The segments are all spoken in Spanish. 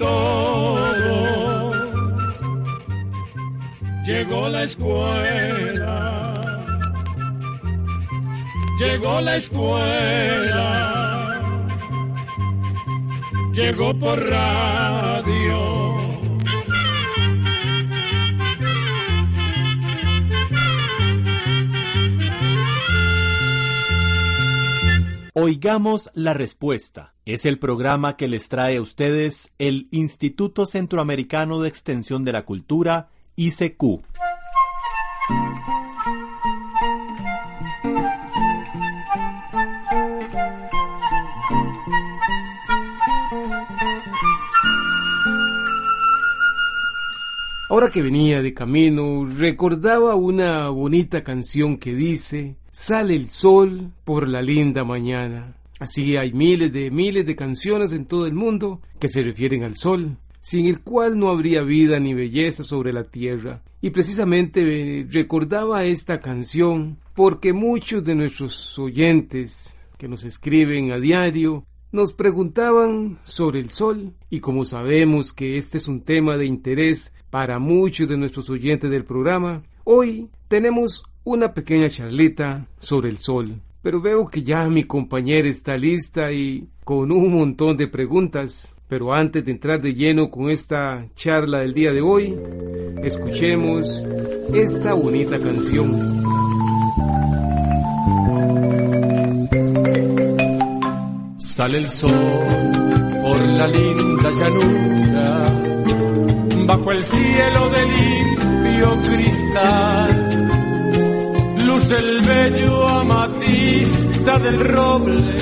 todo. Llegó la escuela, llegó la escuela, llegó por radio. Oigamos la respuesta. Es el programa que les trae a ustedes el Instituto Centroamericano de Extensión de la Cultura, ICQ. Ahora que venía de camino, recordaba una bonita canción que dice, Sale el sol por la linda mañana. Así hay miles de miles de canciones en todo el mundo que se refieren al sol, sin el cual no habría vida ni belleza sobre la tierra. Y precisamente eh, recordaba esta canción porque muchos de nuestros oyentes que nos escriben a diario nos preguntaban sobre el sol y como sabemos que este es un tema de interés para muchos de nuestros oyentes del programa, hoy tenemos una pequeña charlita sobre el sol. Pero veo que ya mi compañera está lista y con un montón de preguntas. Pero antes de entrar de lleno con esta charla del día de hoy, escuchemos esta bonita canción. Sale el sol por la linda llanura, bajo el cielo de limpio cristal. Luce el bello amatista del roble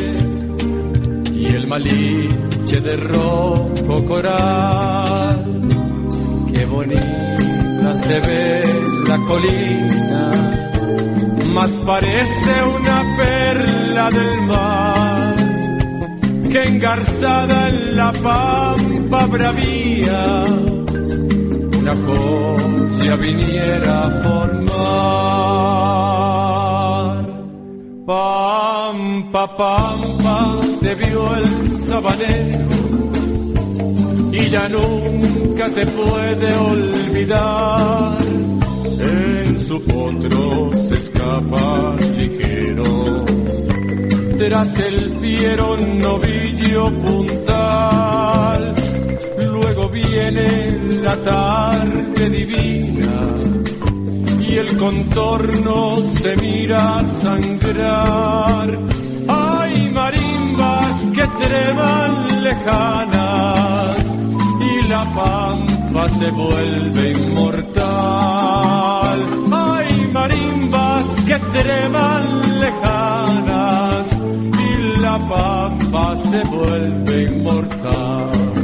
y el maliche de rojo coral. Qué bonita se ve la colina, más parece una perla del mar que engarzada en la pampa bravía una joya viniera a formar. Pampa, pampa, te vio el sabanero y ya nunca te puede olvidar. En su potro se escapa ligero tras el fiero novillo puntal. Luego viene la tarde contorno se mira sangrar. Hay marimbas que treman lejanas y la pampa se vuelve inmortal. Hay marimbas que treman lejanas y la pampa se vuelve inmortal.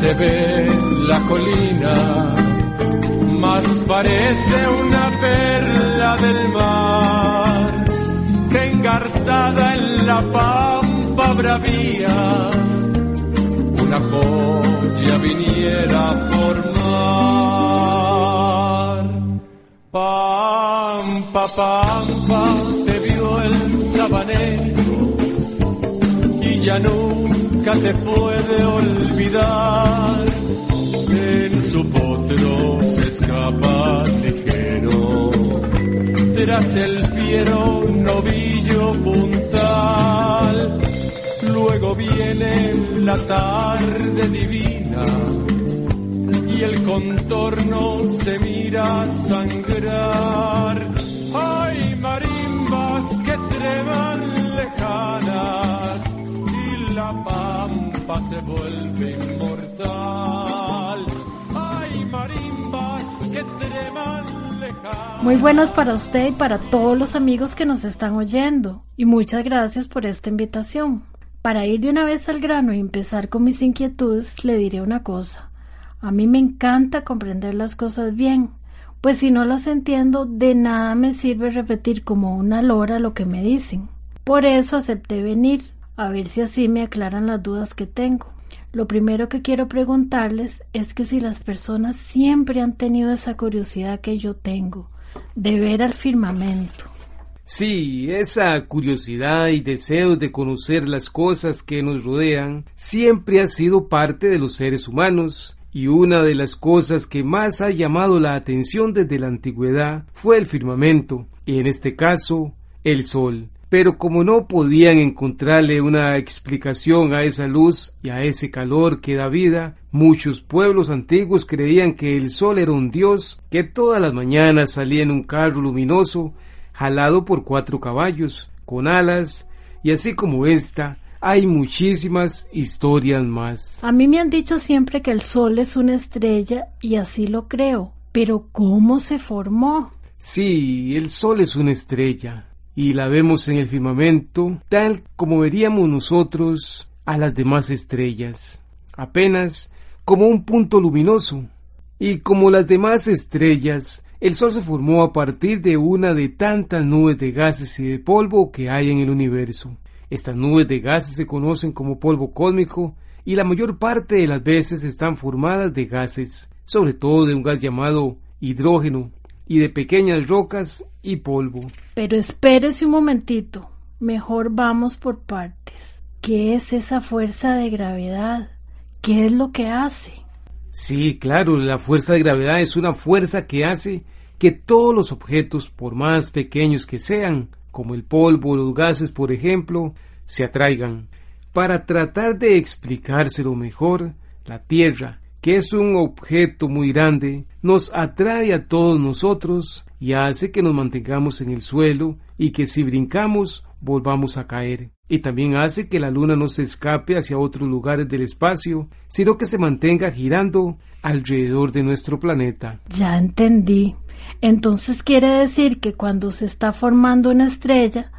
Se ve la colina, más parece una perla del mar, que engarzada en la pampa bravía, una joya viniera a formar. Pampa, pampa, te vio el sabanero y ya nunca te puede olvidar. En su potro se escapa ligero, tras el fiero novillo puntal. Luego viene la tarde divina y el contorno se mira sangrar. Hay marimbas que treman lejanas y la pampa se vuelve inmortal. Hay marimbas que treman lejanas. Muy buenas para usted y para todos los amigos que nos están oyendo. Y muchas gracias por esta invitación. Para ir de una vez al grano y empezar con mis inquietudes, le diré una cosa. A mí me encanta comprender las cosas bien, pues si no las entiendo, de nada me sirve repetir como una lora lo que me dicen. Por eso acepté venir, a ver si así me aclaran las dudas que tengo. Lo primero que quiero preguntarles es que si las personas siempre han tenido esa curiosidad que yo tengo, de ver al firmamento. Sí, esa curiosidad y deseo de conocer las cosas que nos rodean siempre ha sido parte de los seres humanos y una de las cosas que más ha llamado la atención desde la antigüedad fue el firmamento, y en este caso, el sol. Pero como no podían encontrarle una explicación a esa luz y a ese calor que da vida, muchos pueblos antiguos creían que el sol era un dios que todas las mañanas salía en un carro luminoso, jalado por cuatro caballos, con alas, y así como esta, hay muchísimas historias más. A mí me han dicho siempre que el Sol es una estrella y así lo creo. Pero ¿cómo se formó? Sí, el Sol es una estrella y la vemos en el firmamento tal como veríamos nosotros a las demás estrellas, apenas como un punto luminoso. Y como las demás estrellas, el Sol se formó a partir de una de tantas nubes de gases y de polvo que hay en el universo. Estas nubes de gases se conocen como polvo cósmico y la mayor parte de las veces están formadas de gases, sobre todo de un gas llamado hidrógeno y de pequeñas rocas y polvo. Pero espérese un momentito, mejor vamos por partes. ¿Qué es esa fuerza de gravedad? ¿Qué es lo que hace? Sí, claro, la fuerza de gravedad es una fuerza que hace que todos los objetos, por más pequeños que sean, como el polvo o los gases, por ejemplo, se atraigan. Para tratar de explicárselo mejor, la Tierra, que es un objeto muy grande, nos atrae a todos nosotros y hace que nos mantengamos en el suelo y que si brincamos volvamos a caer. Y también hace que la luna no se escape hacia otros lugares del espacio, sino que se mantenga girando alrededor de nuestro planeta. Ya entendí. Entonces quiere decir que cuando se está formando una estrella,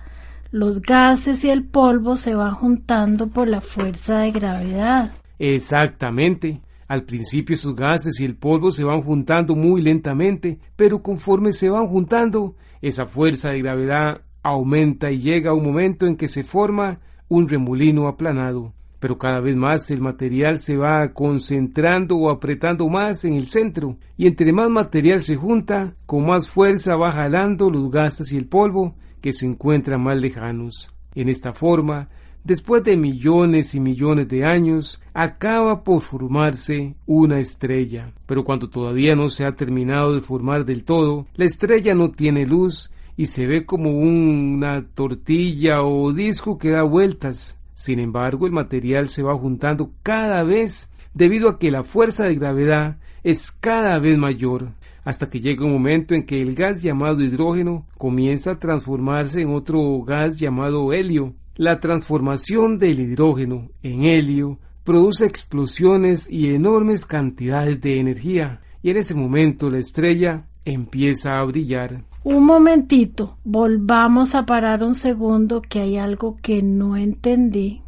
los gases y el polvo se van juntando por la fuerza de gravedad. Exactamente. Al principio esos gases y el polvo se van juntando muy lentamente, pero conforme se van juntando, esa fuerza de gravedad aumenta y llega a un momento en que se forma un remolino aplanado pero cada vez más el material se va concentrando o apretando más en el centro, y entre más material se junta, con más fuerza va jalando los gases y el polvo que se encuentran más lejanos. En esta forma, después de millones y millones de años, acaba por formarse una estrella. Pero cuando todavía no se ha terminado de formar del todo, la estrella no tiene luz y se ve como una tortilla o disco que da vueltas. Sin embargo, el material se va juntando cada vez debido a que la fuerza de gravedad es cada vez mayor, hasta que llega un momento en que el gas llamado hidrógeno comienza a transformarse en otro gas llamado helio. La transformación del hidrógeno en helio produce explosiones y enormes cantidades de energía, y en ese momento la estrella empieza a brillar. Un momentito, volvamos a parar un segundo que hay algo que no entendí.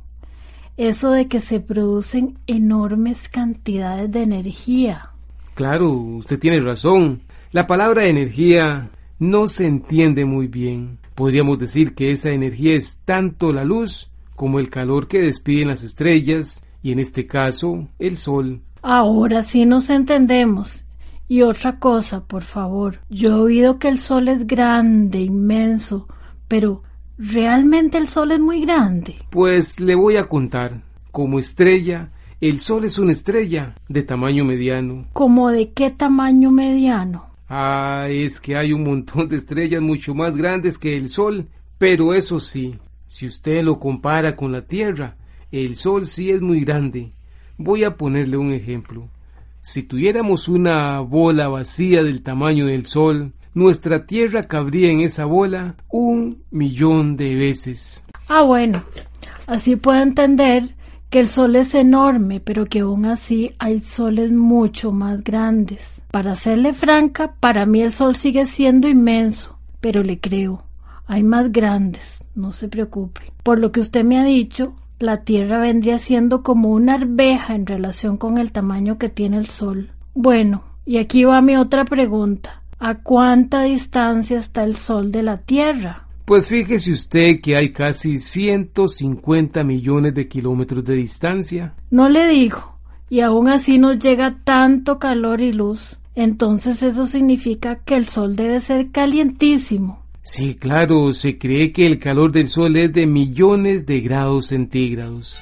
Eso de que se producen enormes cantidades de energía. Claro, usted tiene razón. La palabra energía no se entiende muy bien. Podríamos decir que esa energía es tanto la luz como el calor que despiden las estrellas y en este caso el sol. Ahora sí nos entendemos y otra cosa, por favor. Yo he oído que el sol es grande, inmenso, pero ¿realmente el sol es muy grande? Pues le voy a contar. Como estrella, el sol es una estrella de tamaño mediano. ¿Cómo de qué tamaño mediano? Ah, es que hay un montón de estrellas mucho más grandes que el sol. Pero eso sí, si usted lo compara con la Tierra, el sol sí es muy grande. Voy a ponerle un ejemplo. Si tuviéramos una bola vacía del tamaño del Sol, nuestra Tierra cabría en esa bola un millón de veces. Ah, bueno, así puedo entender que el Sol es enorme, pero que aún así hay soles mucho más grandes. Para serle franca, para mí el Sol sigue siendo inmenso, pero le creo, hay más grandes, no se preocupe. Por lo que usted me ha dicho, la Tierra vendría siendo como una arveja en relación con el tamaño que tiene el Sol. Bueno, y aquí va mi otra pregunta. ¿A cuánta distancia está el Sol de la Tierra? Pues fíjese usted que hay casi 150 millones de kilómetros de distancia. No le digo, y aún así nos llega tanto calor y luz. Entonces eso significa que el Sol debe ser calientísimo. Sí, claro, se cree que el calor del Sol es de millones de grados centígrados.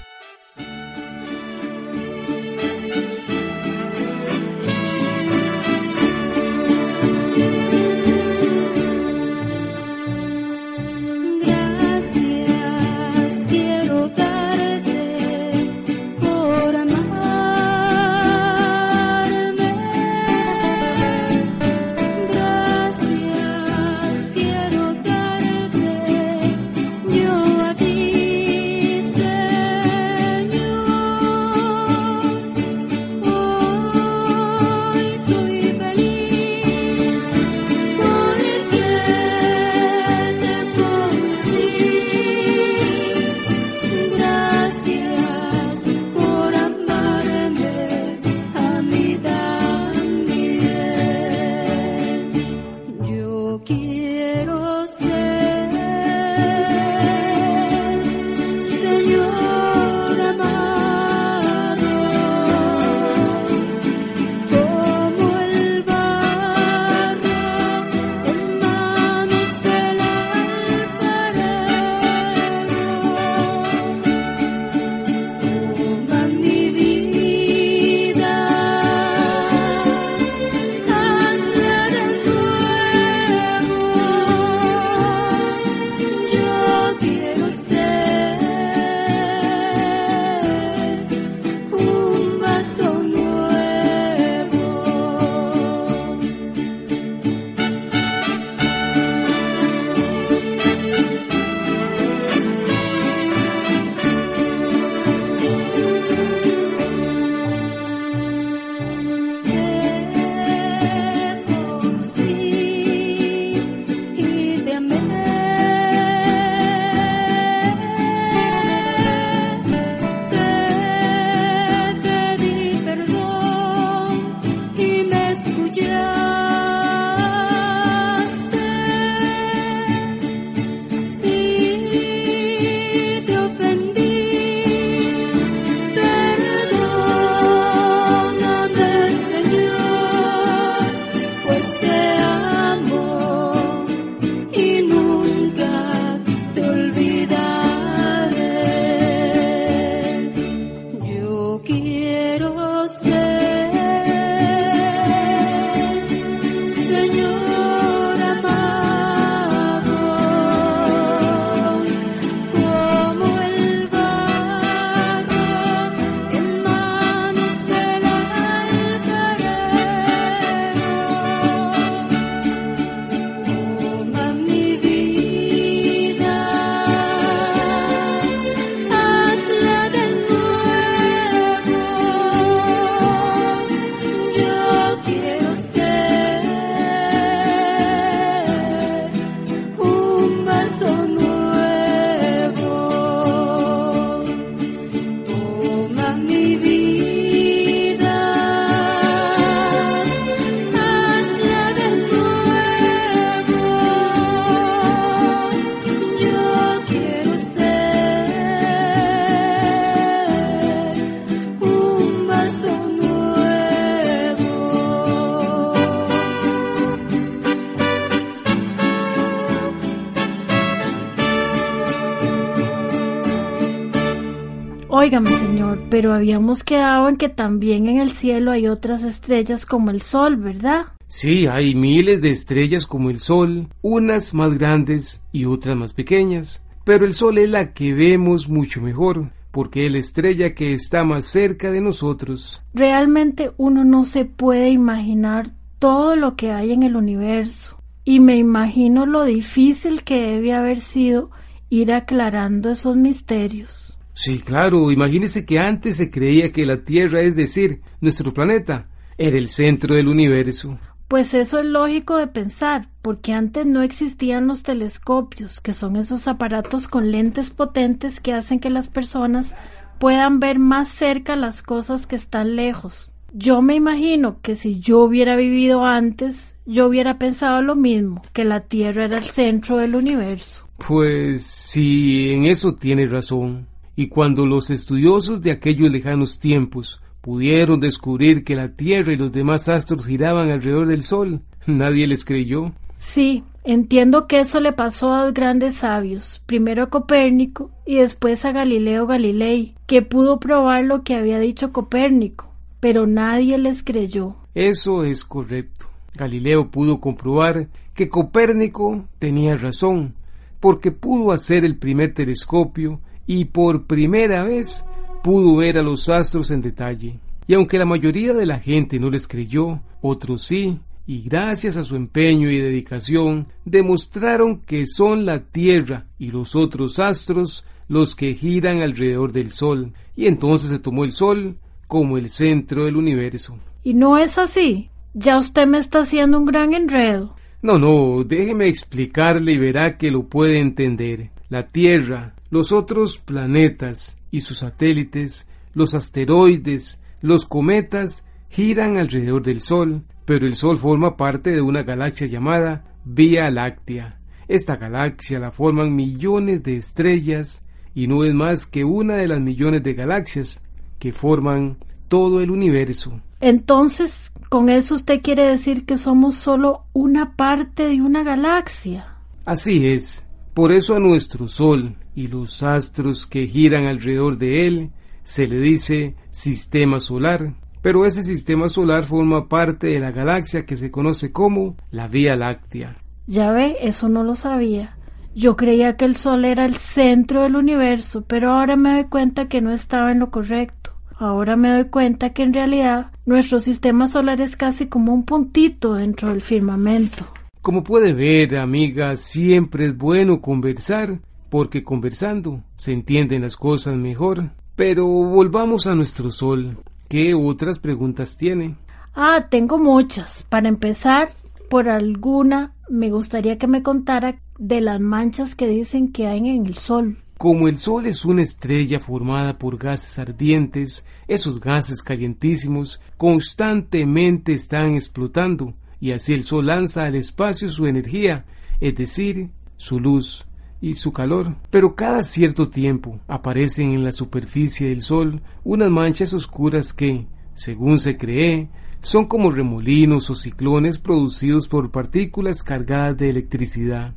Óigame, señor, pero habíamos quedado en que también en el cielo hay otras estrellas como el Sol, ¿verdad? Sí, hay miles de estrellas como el Sol, unas más grandes y otras más pequeñas, pero el Sol es la que vemos mucho mejor, porque es la estrella que está más cerca de nosotros. Realmente uno no se puede imaginar todo lo que hay en el universo, y me imagino lo difícil que debe haber sido ir aclarando esos misterios. Sí, claro, imagínese que antes se creía que la Tierra, es decir, nuestro planeta, era el centro del universo. Pues eso es lógico de pensar, porque antes no existían los telescopios, que son esos aparatos con lentes potentes que hacen que las personas puedan ver más cerca las cosas que están lejos. Yo me imagino que si yo hubiera vivido antes, yo hubiera pensado lo mismo, que la Tierra era el centro del universo. Pues sí, en eso tiene razón. Y cuando los estudiosos de aquellos lejanos tiempos pudieron descubrir que la Tierra y los demás astros giraban alrededor del Sol, nadie les creyó. Sí, entiendo que eso le pasó a los grandes sabios, primero a Copérnico y después a Galileo Galilei, que pudo probar lo que había dicho Copérnico, pero nadie les creyó. Eso es correcto. Galileo pudo comprobar que Copérnico tenía razón, porque pudo hacer el primer telescopio y por primera vez pudo ver a los astros en detalle. Y aunque la mayoría de la gente no les creyó, otros sí, y gracias a su empeño y dedicación demostraron que son la Tierra y los otros astros los que giran alrededor del Sol, y entonces se tomó el Sol como el centro del universo. ¿Y no es así? Ya usted me está haciendo un gran enredo. No, no, déjeme explicarle y verá que lo puede entender. La Tierra, los otros planetas y sus satélites, los asteroides, los cometas, giran alrededor del Sol, pero el Sol forma parte de una galaxia llamada Vía Láctea. Esta galaxia la forman millones de estrellas y no es más que una de las millones de galaxias que forman todo el universo. Entonces, con eso usted quiere decir que somos solo una parte de una galaxia. Así es. Por eso a nuestro Sol y los astros que giran alrededor de él se le dice sistema solar. Pero ese sistema solar forma parte de la galaxia que se conoce como la Vía Láctea. Ya ve, eso no lo sabía. Yo creía que el Sol era el centro del universo, pero ahora me doy cuenta que no estaba en lo correcto. Ahora me doy cuenta que en realidad nuestro sistema solar es casi como un puntito dentro del firmamento. Como puede ver, amiga, siempre es bueno conversar, porque conversando se entienden las cosas mejor. Pero volvamos a nuestro sol. ¿Qué otras preguntas tiene? Ah, tengo muchas. Para empezar, por alguna, me gustaría que me contara de las manchas que dicen que hay en el sol. Como el Sol es una estrella formada por gases ardientes, esos gases calientísimos constantemente están explotando y así el Sol lanza al espacio su energía, es decir, su luz y su calor. Pero cada cierto tiempo aparecen en la superficie del Sol unas manchas oscuras que, según se cree, son como remolinos o ciclones producidos por partículas cargadas de electricidad.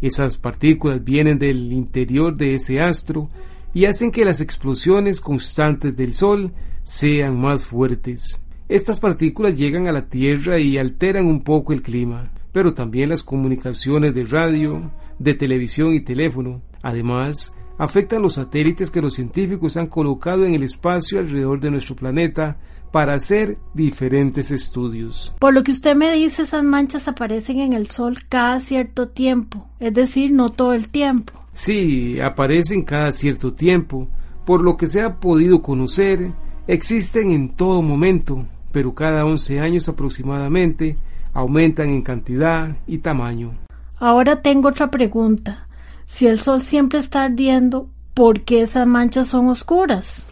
Esas partículas vienen del interior de ese astro y hacen que las explosiones constantes del Sol sean más fuertes. Estas partículas llegan a la Tierra y alteran un poco el clima, pero también las comunicaciones de radio, de televisión y teléfono. Además, afectan los satélites que los científicos han colocado en el espacio alrededor de nuestro planeta para hacer diferentes estudios. Por lo que usted me dice, esas manchas aparecen en el Sol cada cierto tiempo, es decir, no todo el tiempo. Sí, aparecen cada cierto tiempo. Por lo que se ha podido conocer, existen en todo momento, pero cada 11 años aproximadamente aumentan en cantidad y tamaño. Ahora tengo otra pregunta. Si el Sol siempre está ardiendo, ¿por qué esas manchas son oscuras?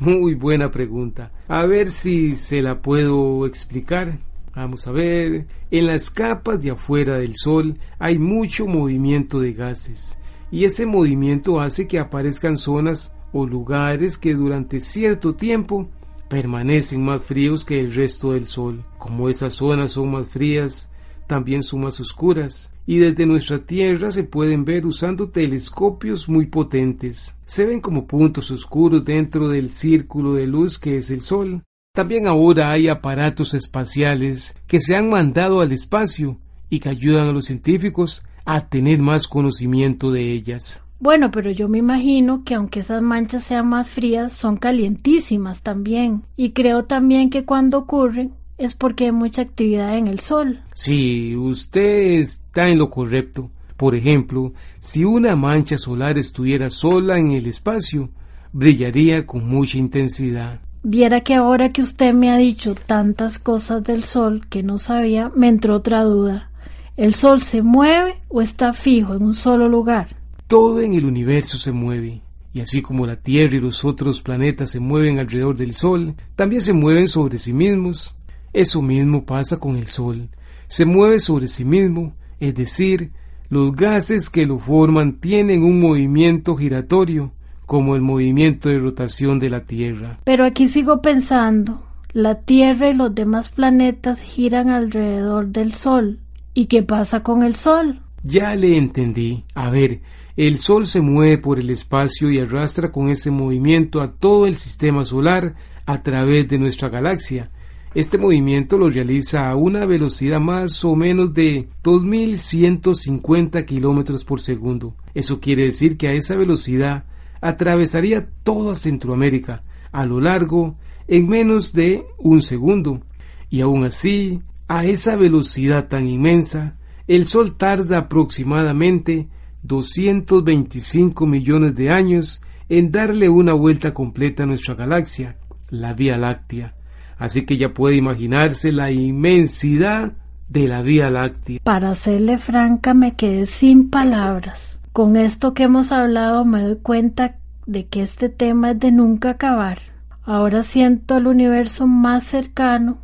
Muy buena pregunta. A ver si se la puedo explicar. Vamos a ver. En las capas de afuera del Sol hay mucho movimiento de gases y ese movimiento hace que aparezcan zonas o lugares que durante cierto tiempo permanecen más fríos que el resto del Sol. Como esas zonas son más frías, también más oscuras y desde nuestra Tierra se pueden ver usando telescopios muy potentes. Se ven como puntos oscuros dentro del círculo de luz que es el Sol. También ahora hay aparatos espaciales que se han mandado al espacio y que ayudan a los científicos a tener más conocimiento de ellas. Bueno, pero yo me imagino que aunque esas manchas sean más frías, son calientísimas también. Y creo también que cuando ocurren, es porque hay mucha actividad en el Sol. Sí, usted está en lo correcto. Por ejemplo, si una mancha solar estuviera sola en el espacio, brillaría con mucha intensidad. Viera que ahora que usted me ha dicho tantas cosas del Sol que no sabía, me entró otra duda. ¿El Sol se mueve o está fijo en un solo lugar? Todo en el universo se mueve, y así como la Tierra y los otros planetas se mueven alrededor del Sol, también se mueven sobre sí mismos. Eso mismo pasa con el Sol. se mueve sobre sí mismo, es decir, los gases que lo forman tienen un movimiento giratorio, como el movimiento de rotación de la Tierra. Pero aquí sigo pensando, la Tierra y los demás planetas giran alrededor del Sol. ¿Y qué pasa con el Sol? Ya le entendí. A ver, el Sol se mueve por el espacio y arrastra con ese movimiento a todo el sistema solar a través de nuestra galaxia. Este movimiento lo realiza a una velocidad más o menos de 2.150 kilómetros por segundo. Eso quiere decir que a esa velocidad atravesaría toda Centroamérica a lo largo en menos de un segundo. Y aún así, a esa velocidad tan inmensa, el Sol tarda aproximadamente 225 millones de años en darle una vuelta completa a nuestra galaxia, la Vía Láctea. Así que ya puede imaginarse la inmensidad de la Vía Láctea. Para serle franca, me quedé sin palabras. Con esto que hemos hablado me doy cuenta de que este tema es de nunca acabar. Ahora siento el universo más cercano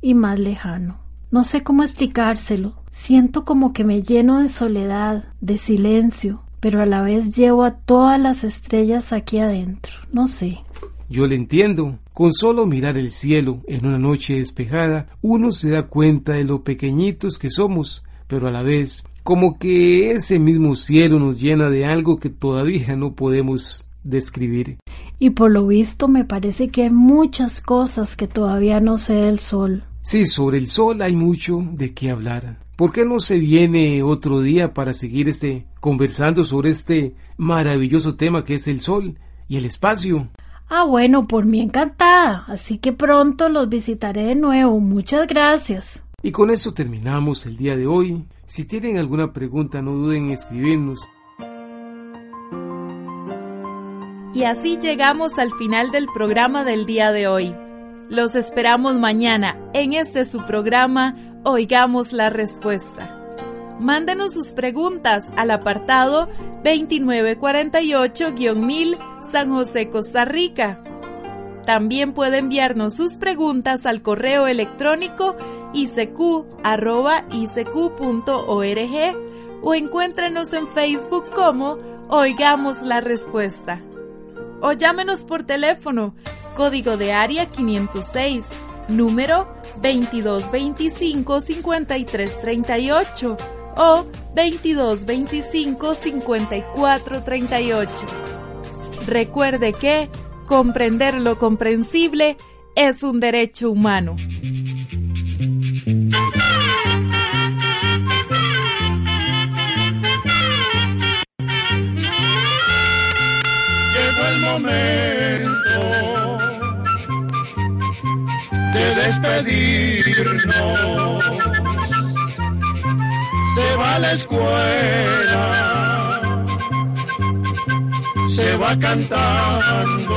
y más lejano. No sé cómo explicárselo. Siento como que me lleno de soledad, de silencio, pero a la vez llevo a todas las estrellas aquí adentro. No sé. Yo le entiendo. Con solo mirar el cielo en una noche despejada, uno se da cuenta de lo pequeñitos que somos, pero a la vez, como que ese mismo cielo nos llena de algo que todavía no podemos describir. Y por lo visto me parece que hay muchas cosas que todavía no sé del sol. Sí, sobre el sol hay mucho de qué hablar. ¿Por qué no se viene otro día para seguir este conversando sobre este maravilloso tema que es el sol y el espacio? Ah, bueno, por mí encantada. Así que pronto los visitaré de nuevo. Muchas gracias. Y con eso terminamos el día de hoy. Si tienen alguna pregunta, no duden en escribirnos. Y así llegamos al final del programa del día de hoy. Los esperamos mañana en este su programa Oigamos la Respuesta. Mándenos sus preguntas al apartado 2948-1000 San José, Costa Rica. También puede enviarnos sus preguntas al correo electrónico icq.org o encuéntrenos en Facebook como Oigamos la Respuesta o llámenos por teléfono, código de área 506, número 2225-5338 o 2225-5438. Recuerde que comprender lo comprensible es un derecho humano. momento de despedirnos. Se va a la escuela, va cantando